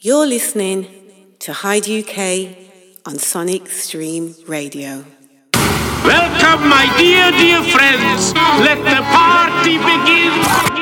You're listening to Hyde UK on Sonic Stream Radio. Welcome, my dear, dear friends. Let the party begin.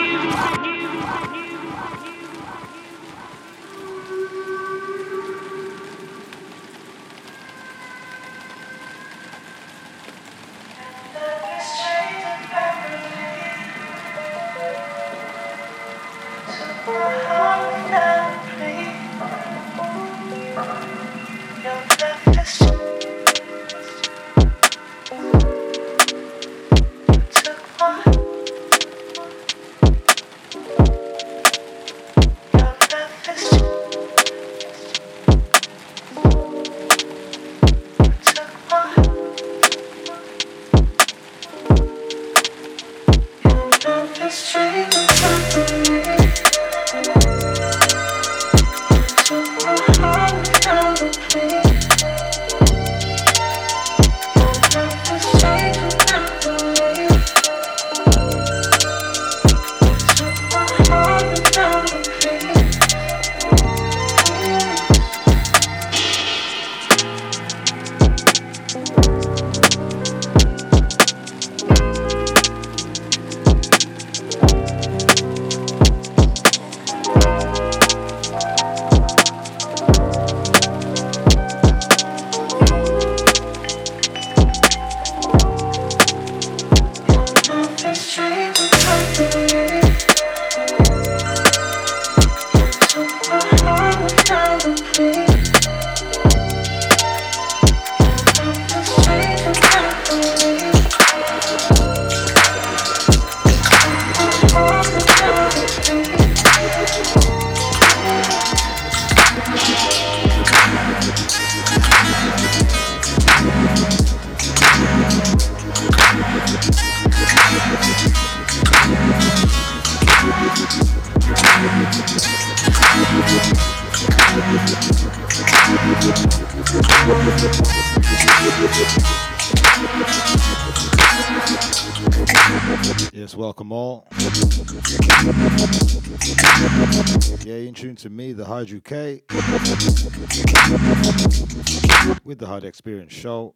Experience Show.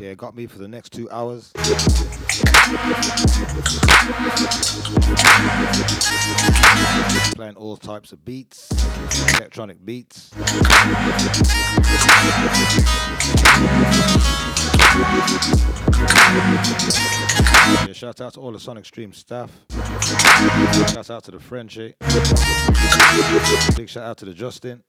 Yeah, got me for the next two hours. Playing all types of beats, electronic beats. Out to all the Sonic Stream staff. Shout out to the Frenchie. Big shout out to the Justin.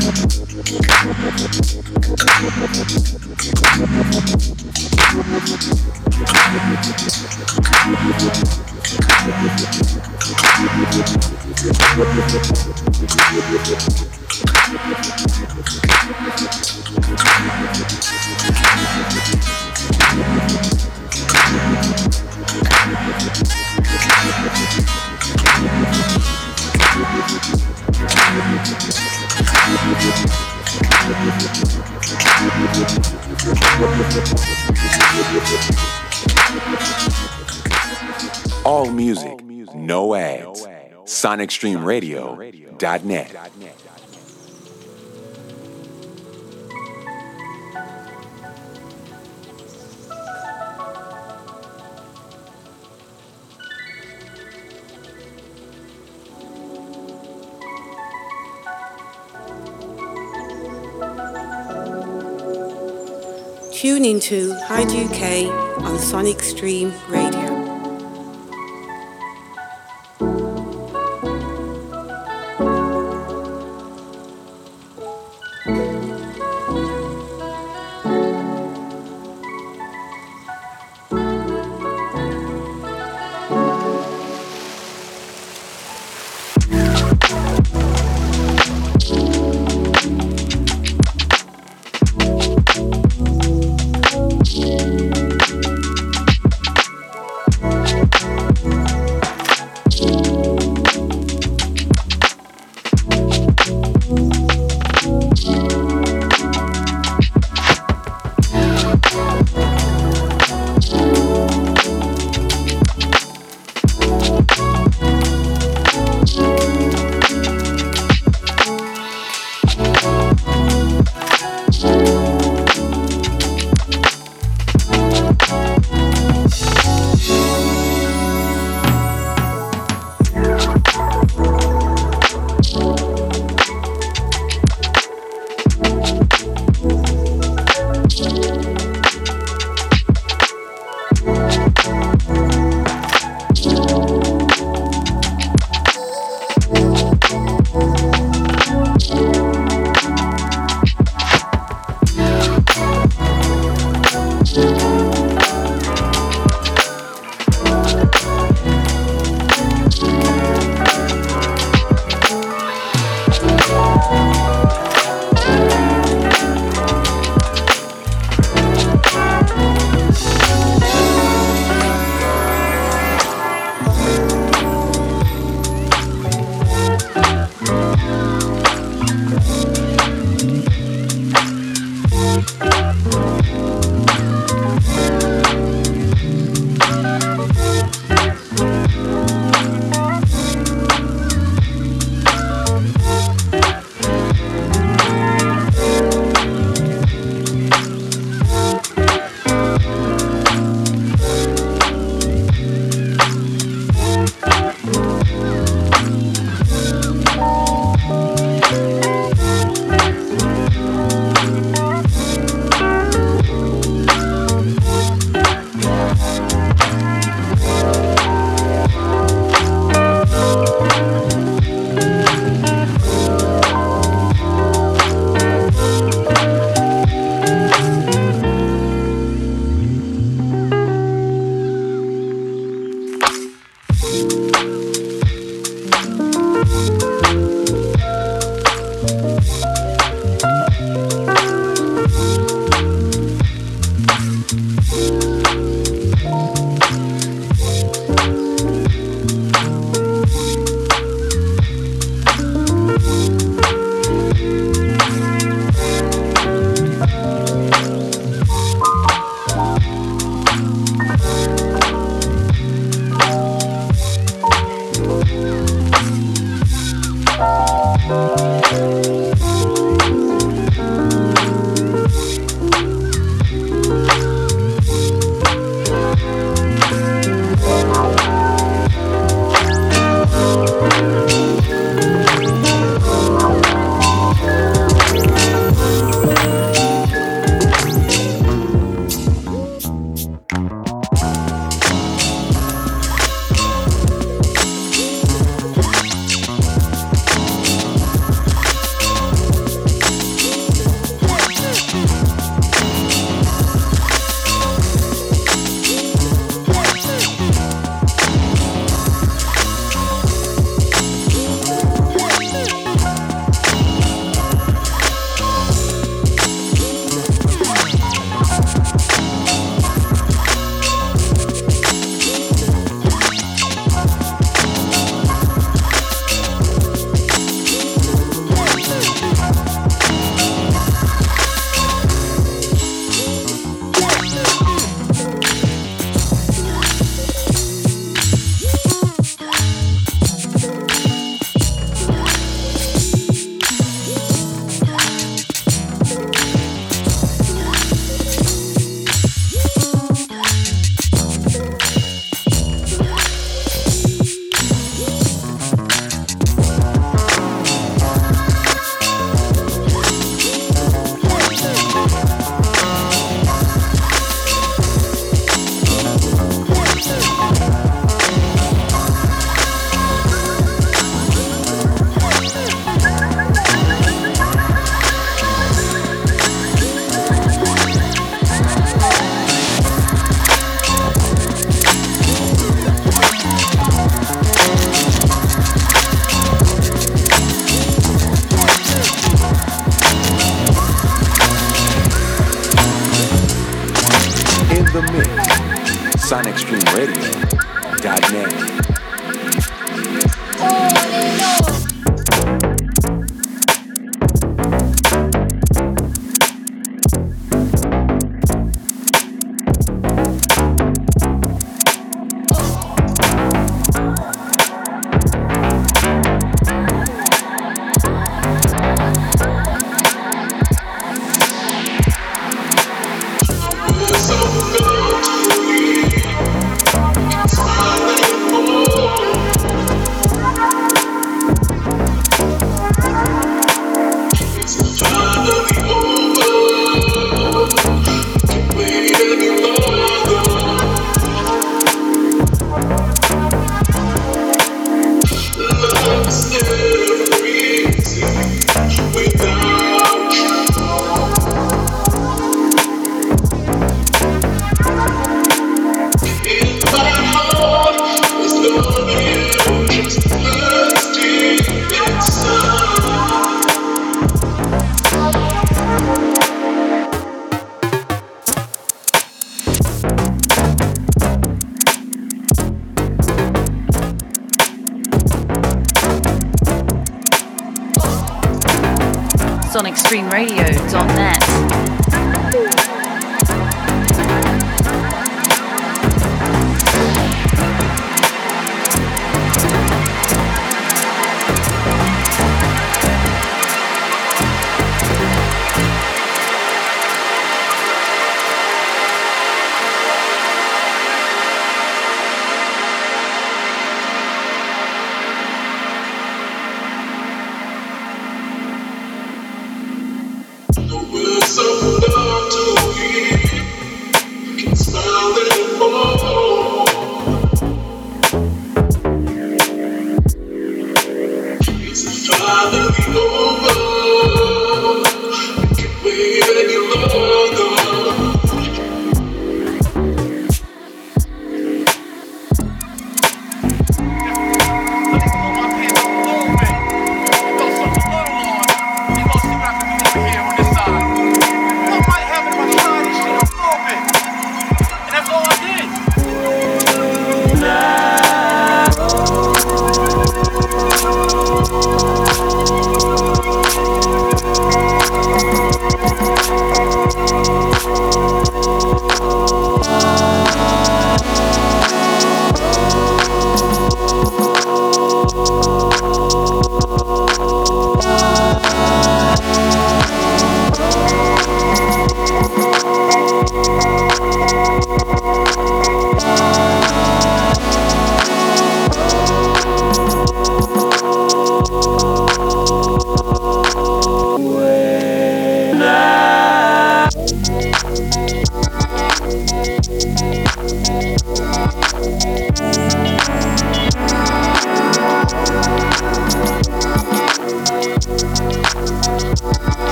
All SonicStreamRadio.net. Tune into Hyde UK on Sonic Stream Radio.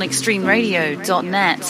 sonicstreamradio.net. sonicstreamradio.net.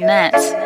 In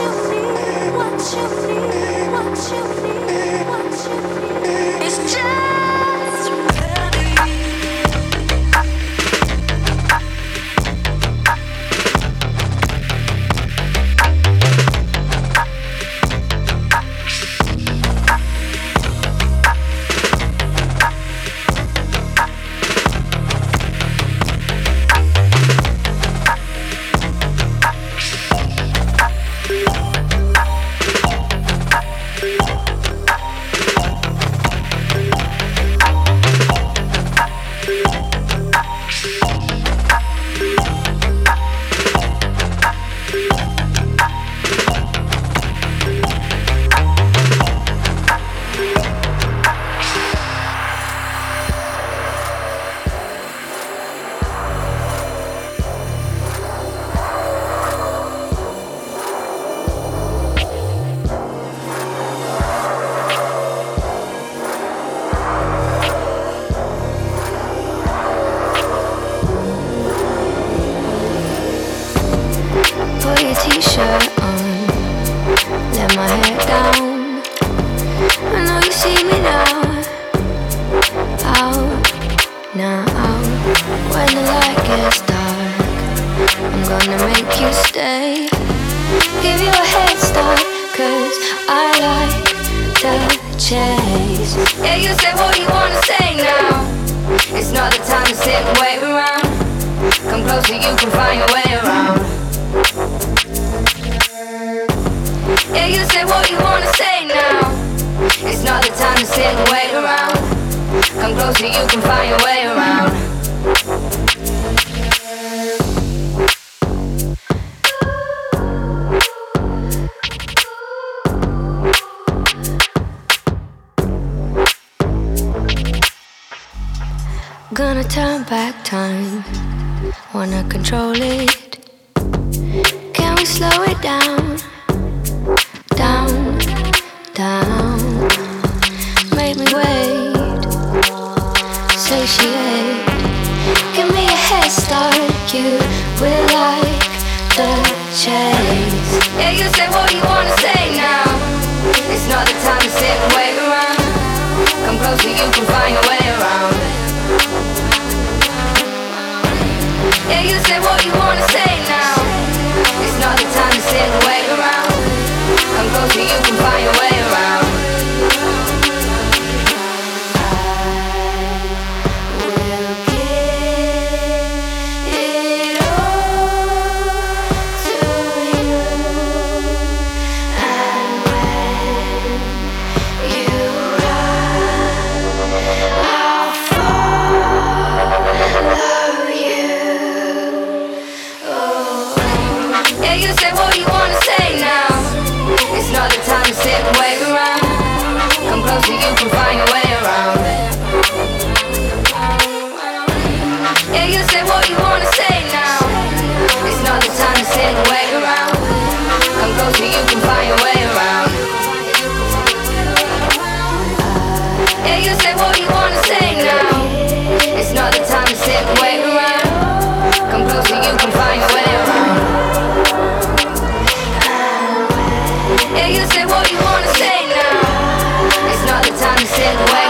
Give you a head you cause I like the Yeah, you say what you wanna say now. It's not the time to sail away.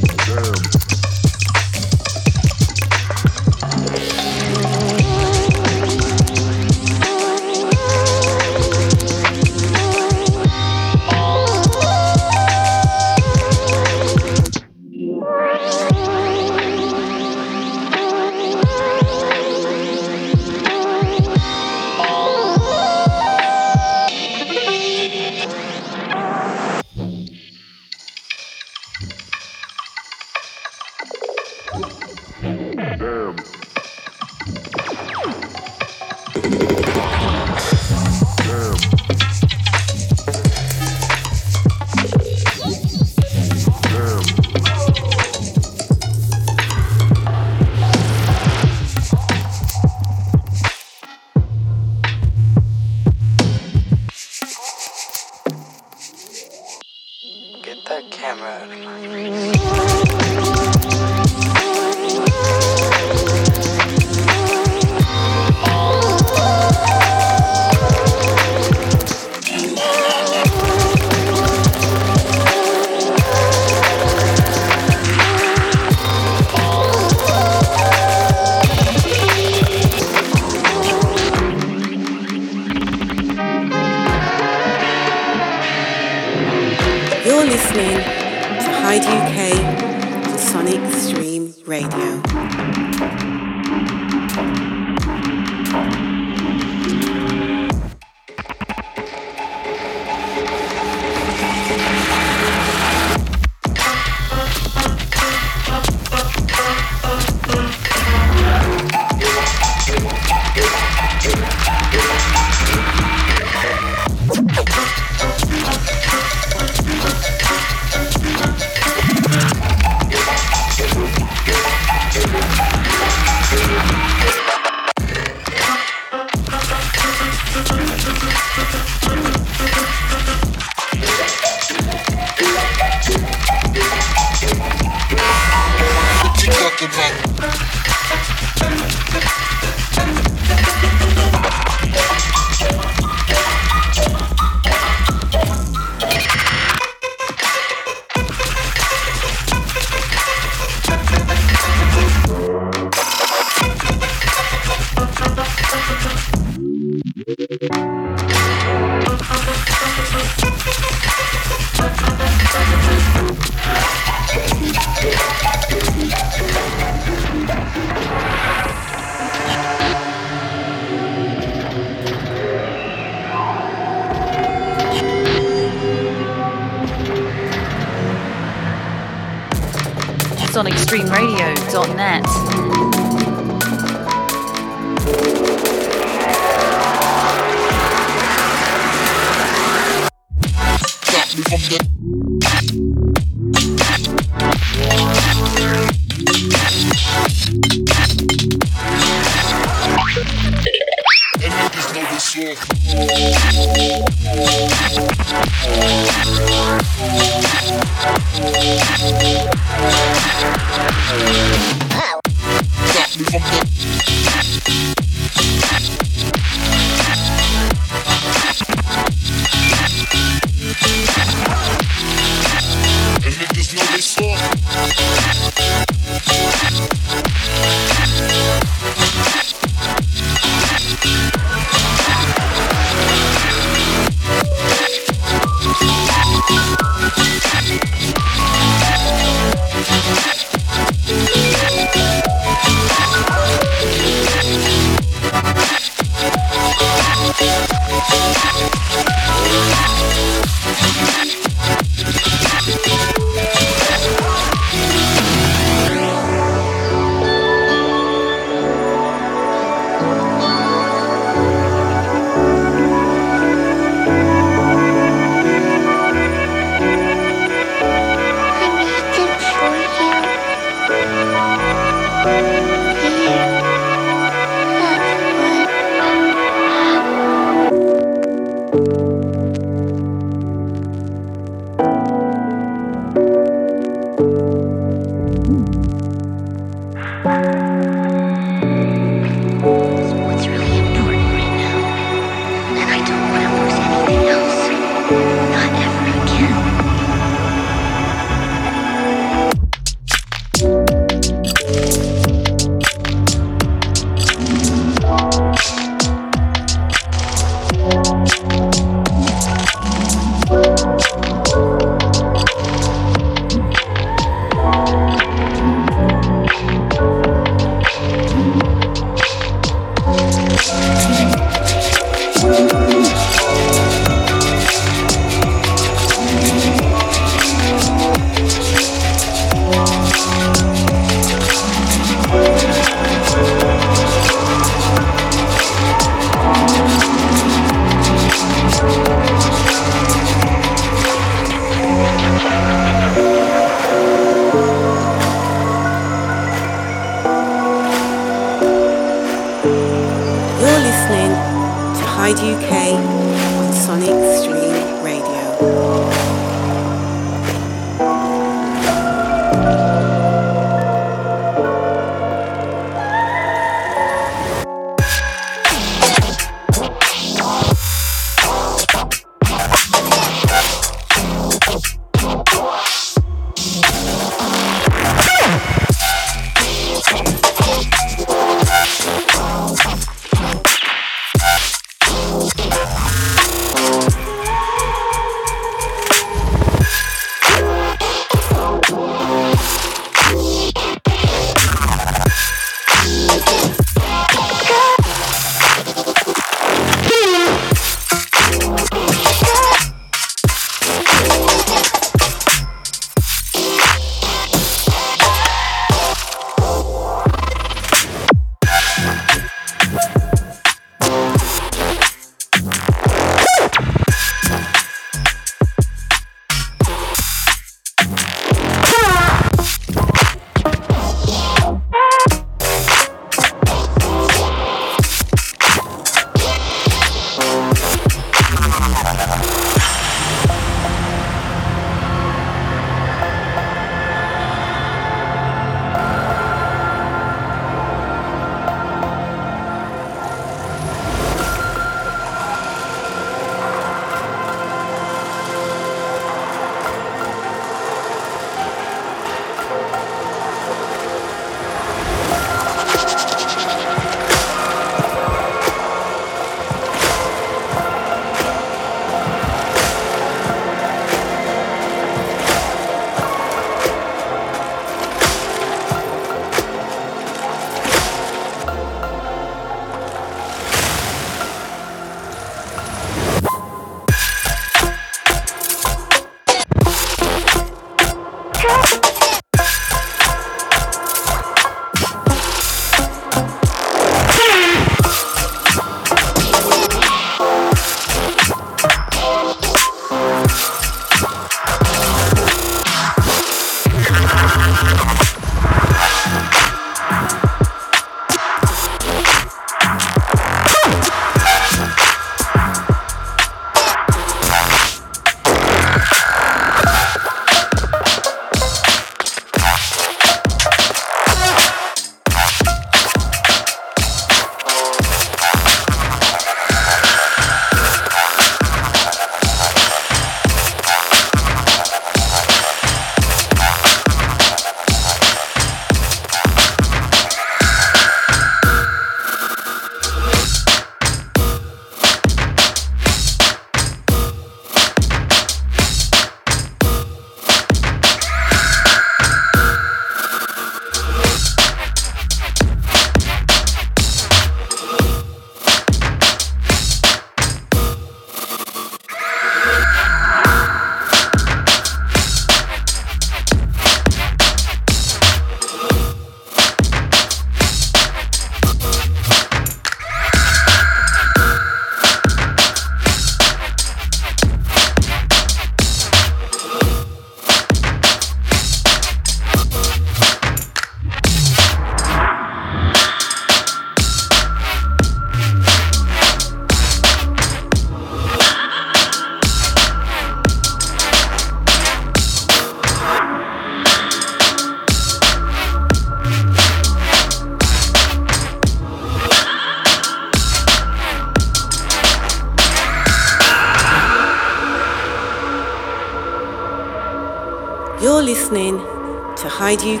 To Hyde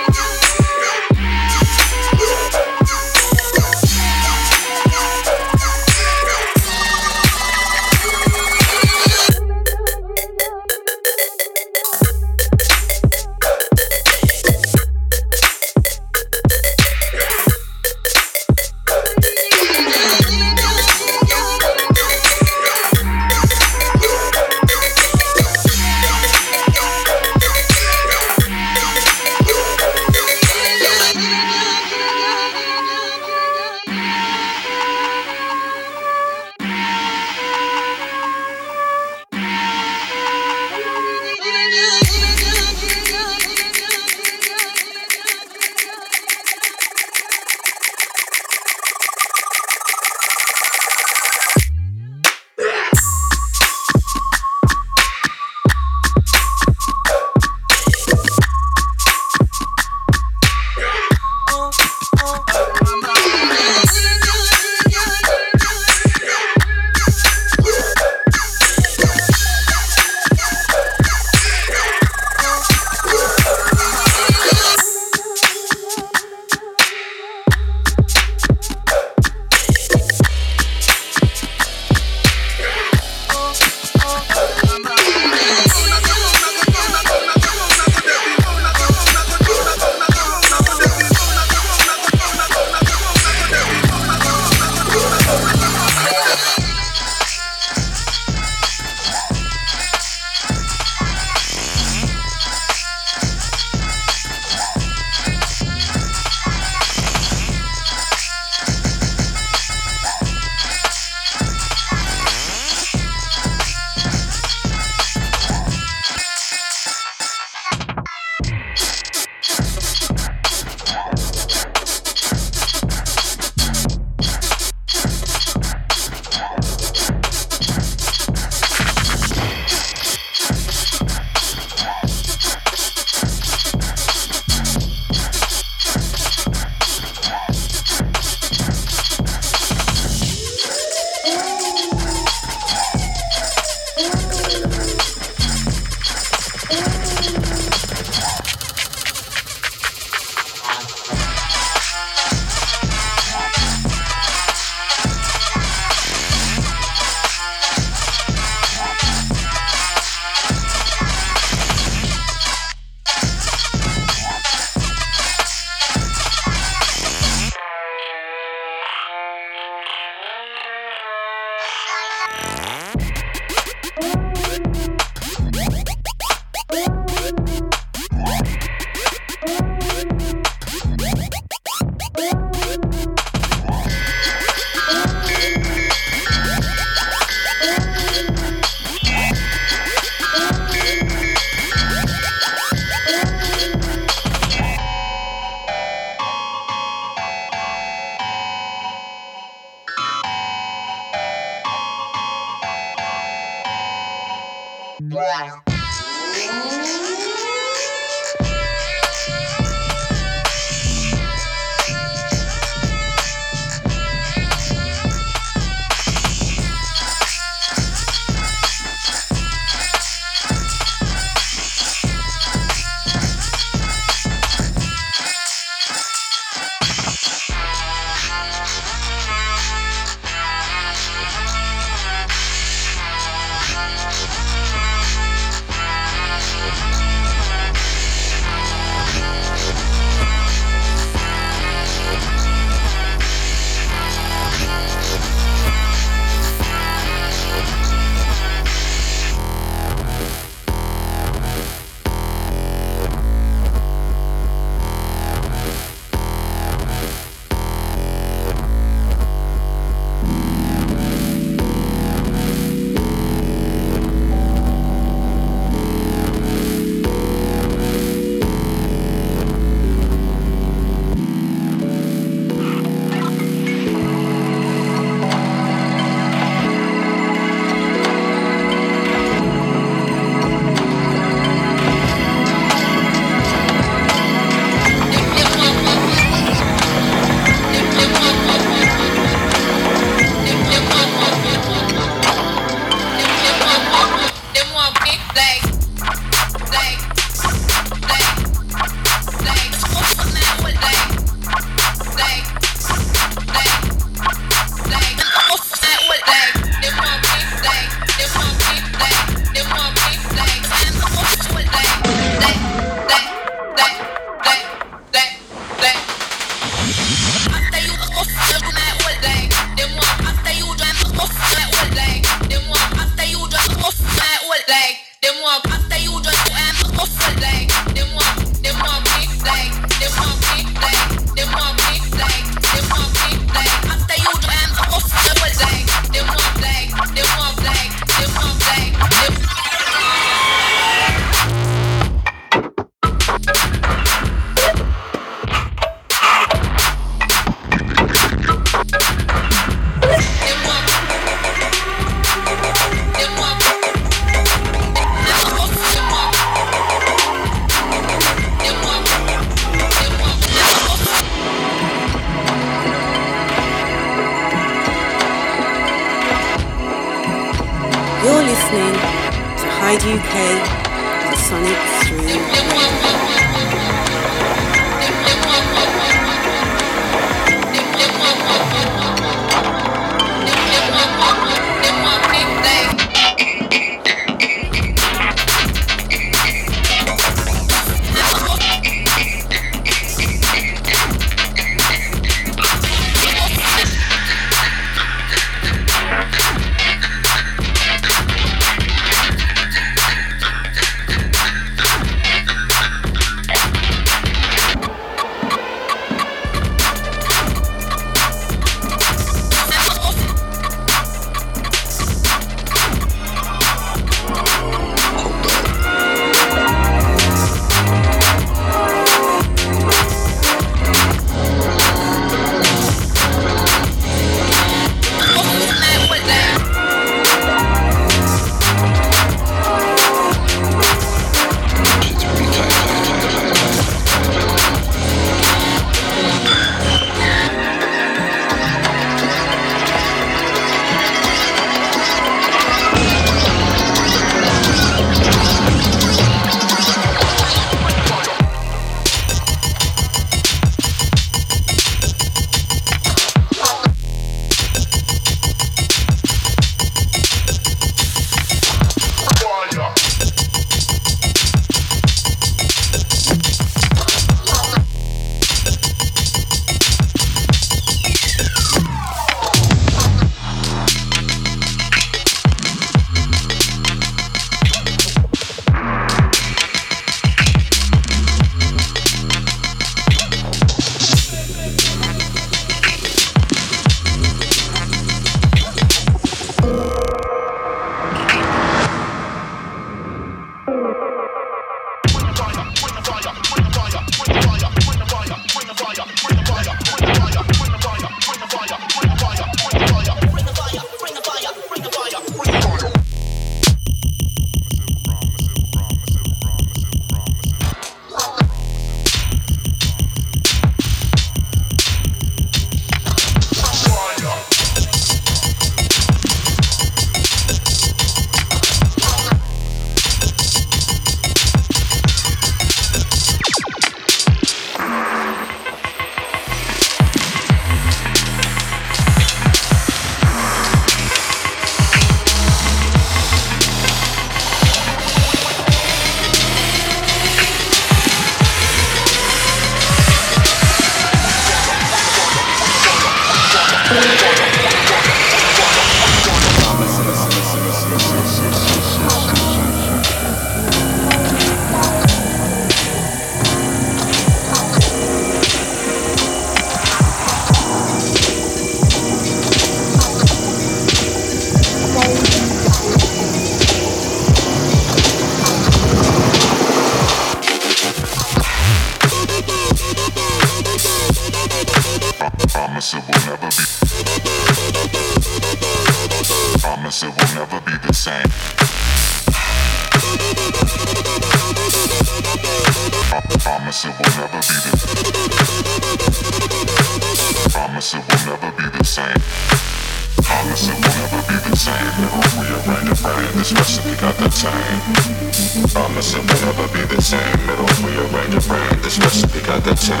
This recipe got the same. Promise it will never be the same. It'll rearrange your brain. This recipe got the same.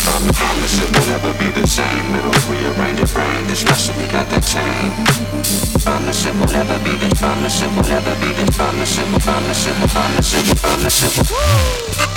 Promise it will never be the same. It'll rearrange your brain. This recipe got the same. Promise it will never be the. Promise it will never be the. Promise it will. Promise it will. Promise it will. Promise it will.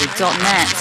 sonicstreamradio.net.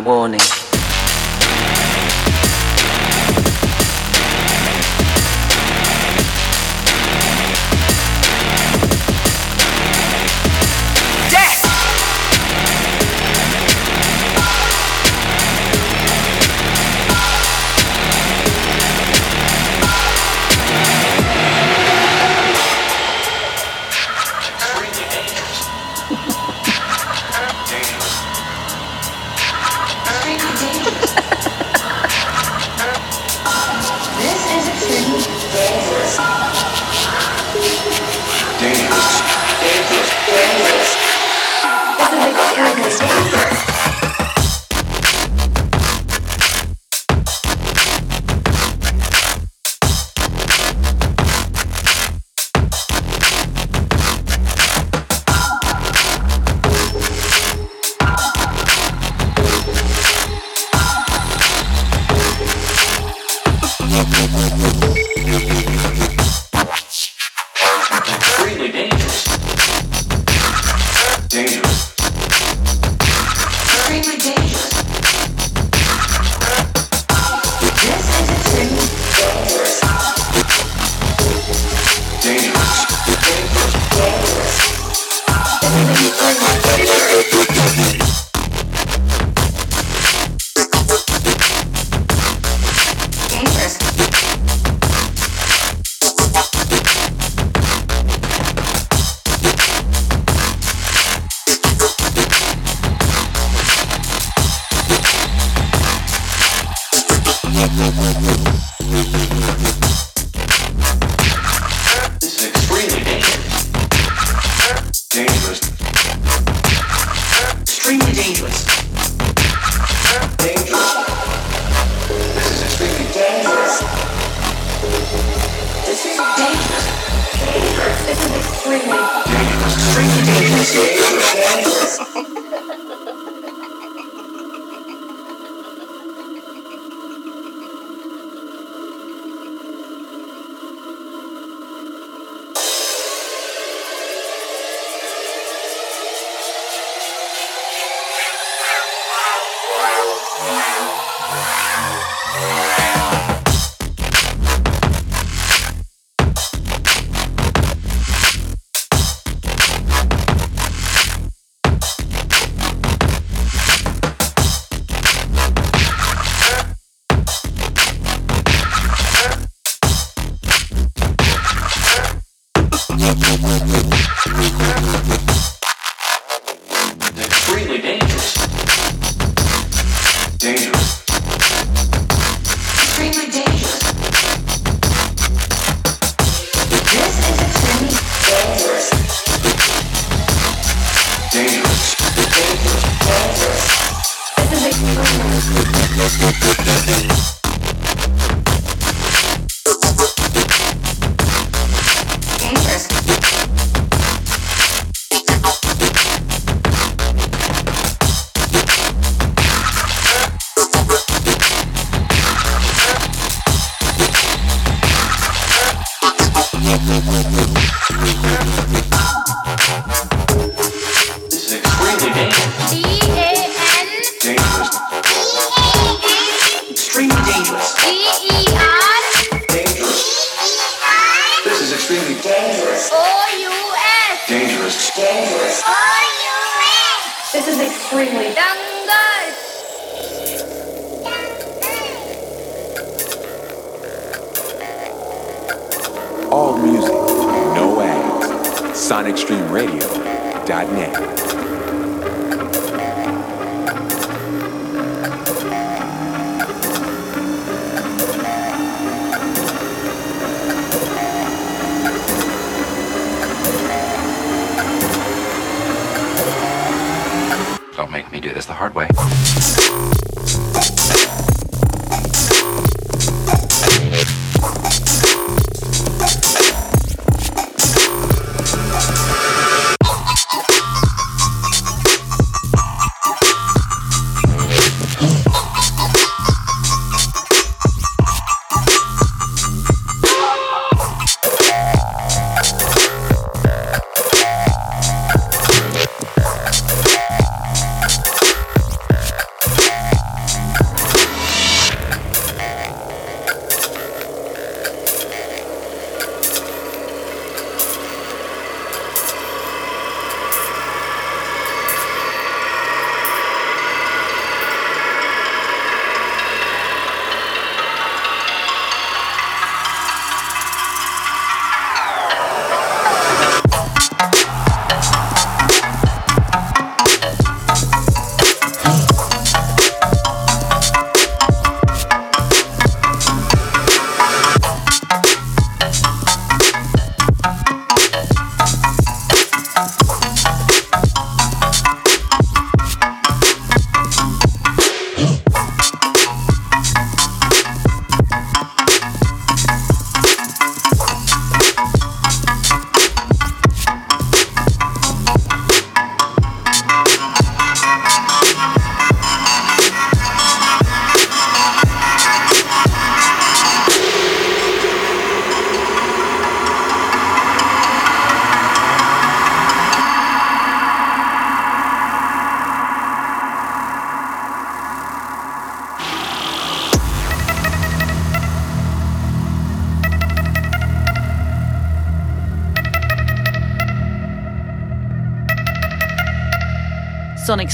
warning.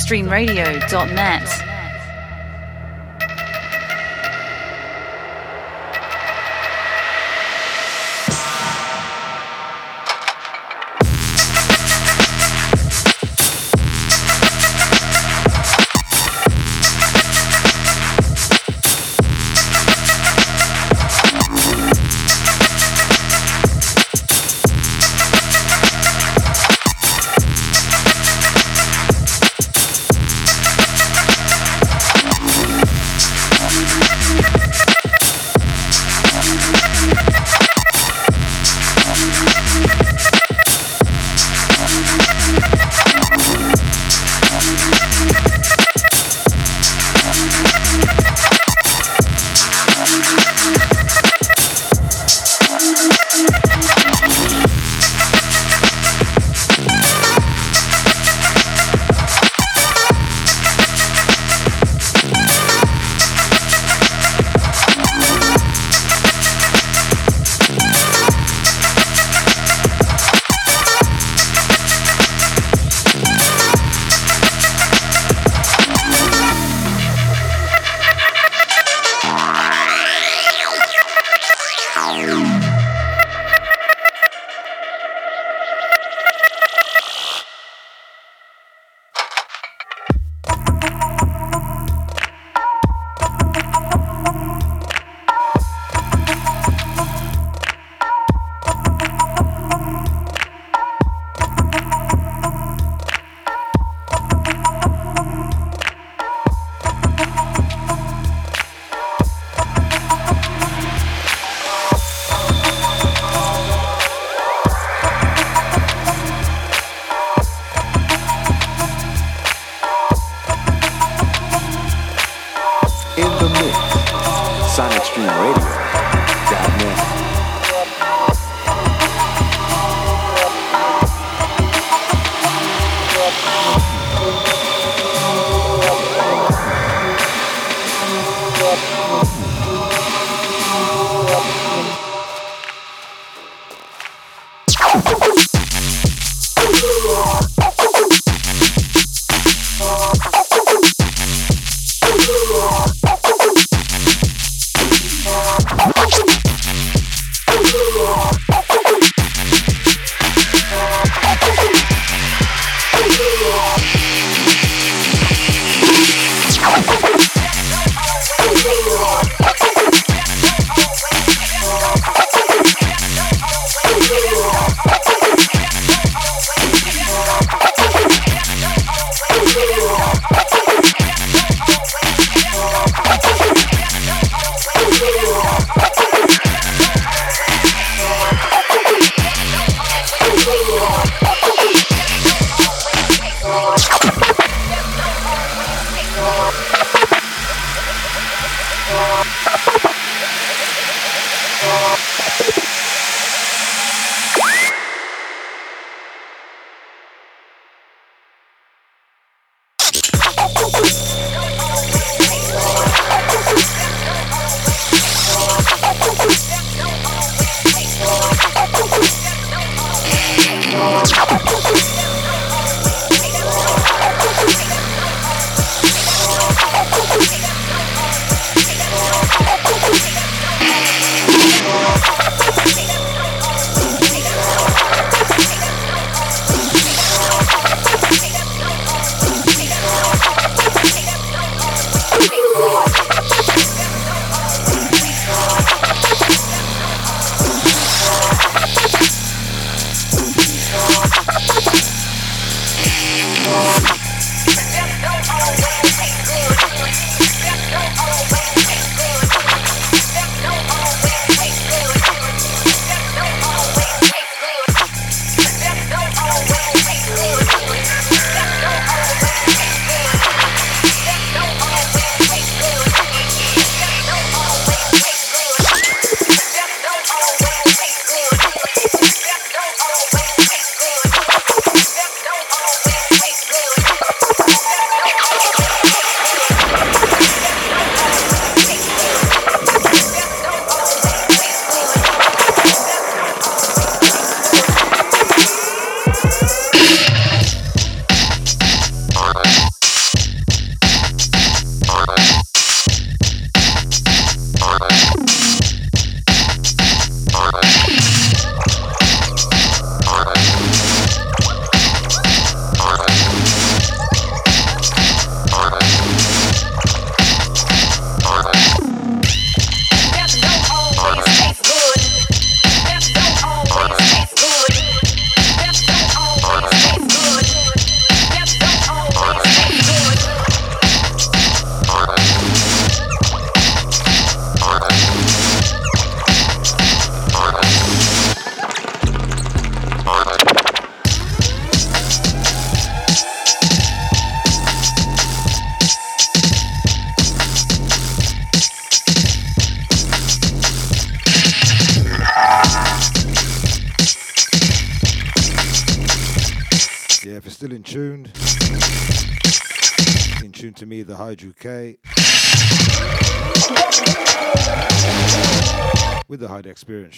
sonicstreamradio.net.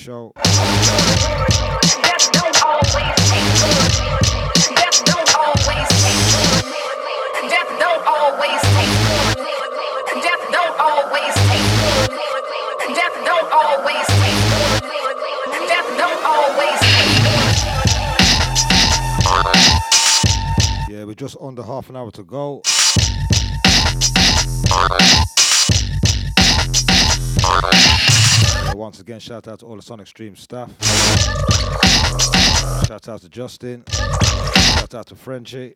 Show. Yeah, we're just under half an hour to go. Once again, shout out to all the Sonic Stream staff. Shout out to Justin. Shout out to Frenchie.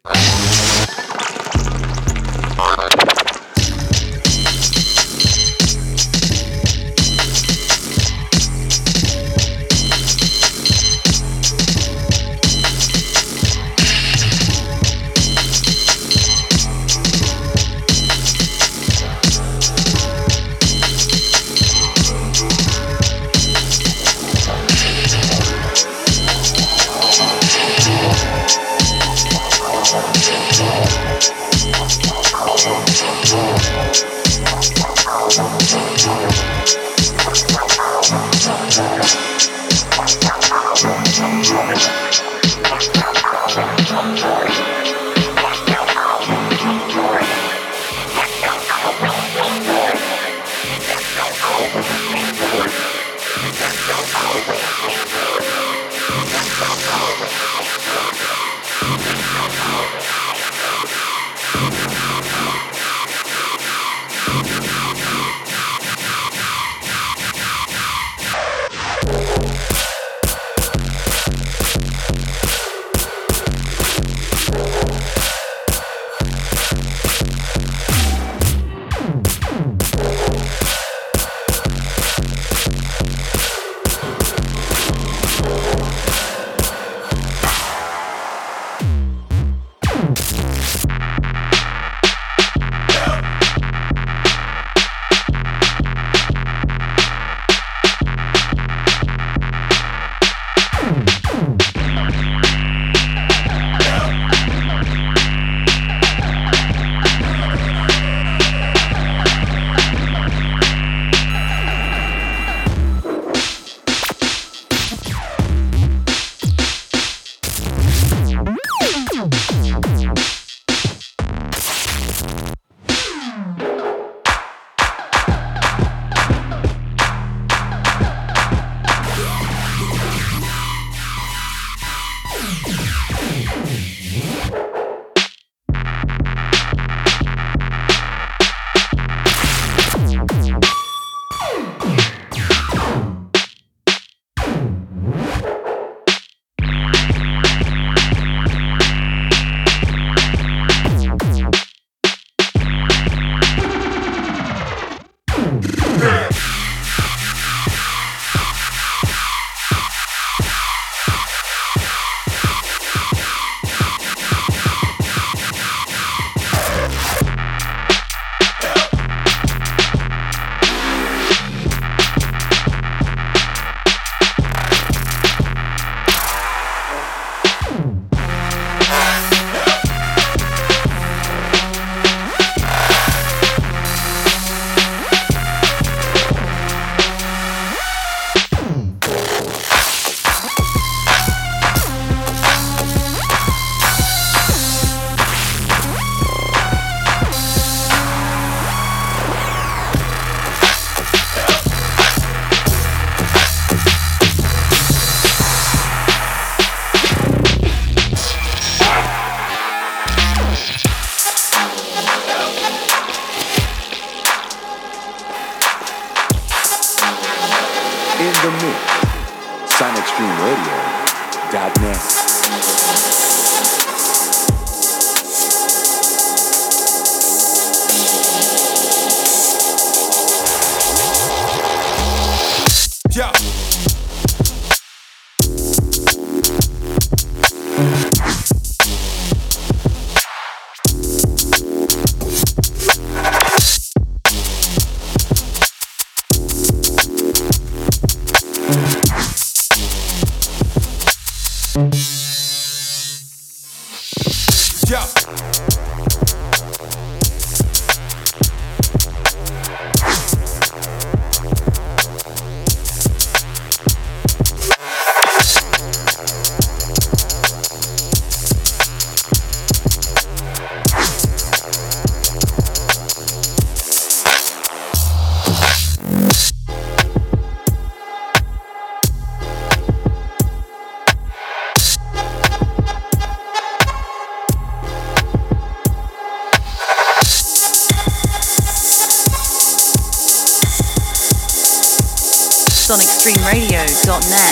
sonicstreamradio.net. Yeah.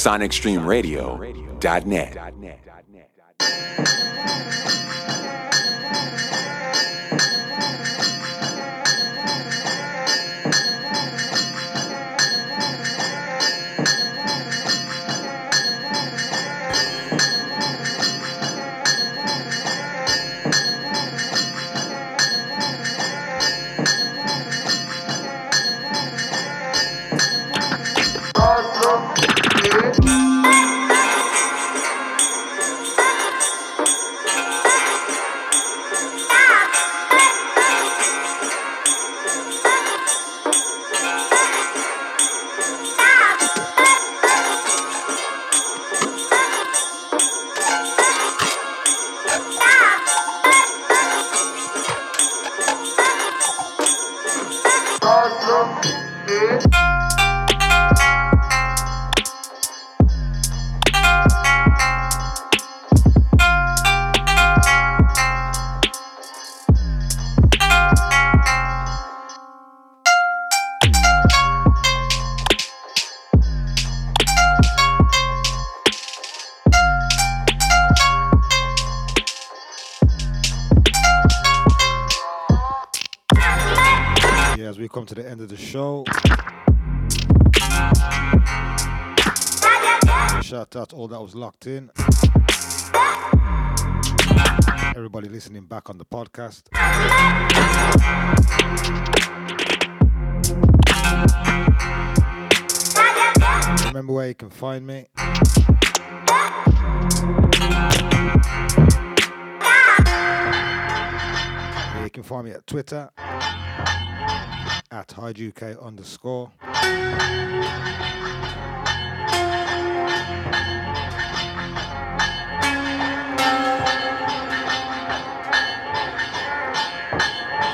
sonicstreamradio.net. locked in. Everybody listening back on the podcast. Remember where you can find me. You can find me at Twitter at Hide UK underscore.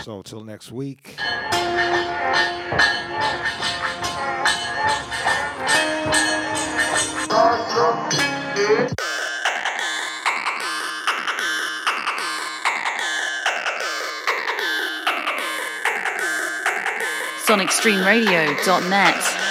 So till next week. On Sonic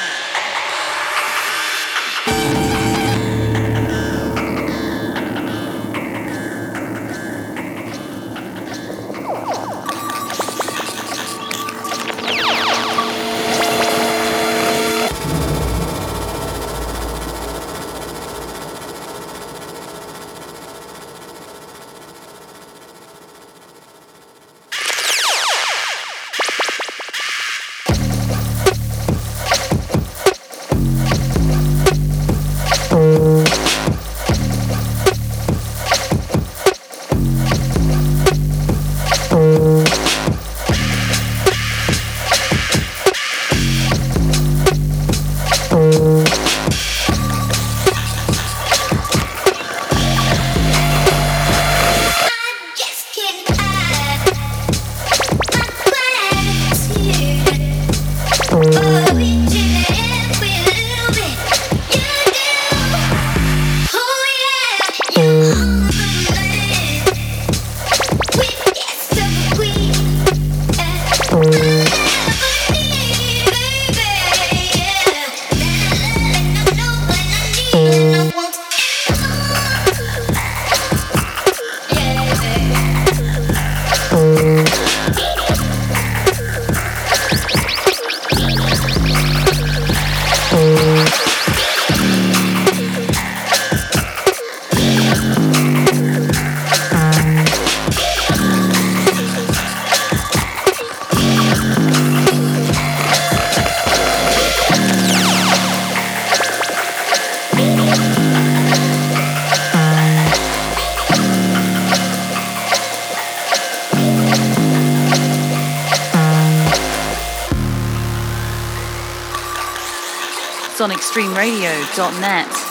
Stream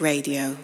Radio.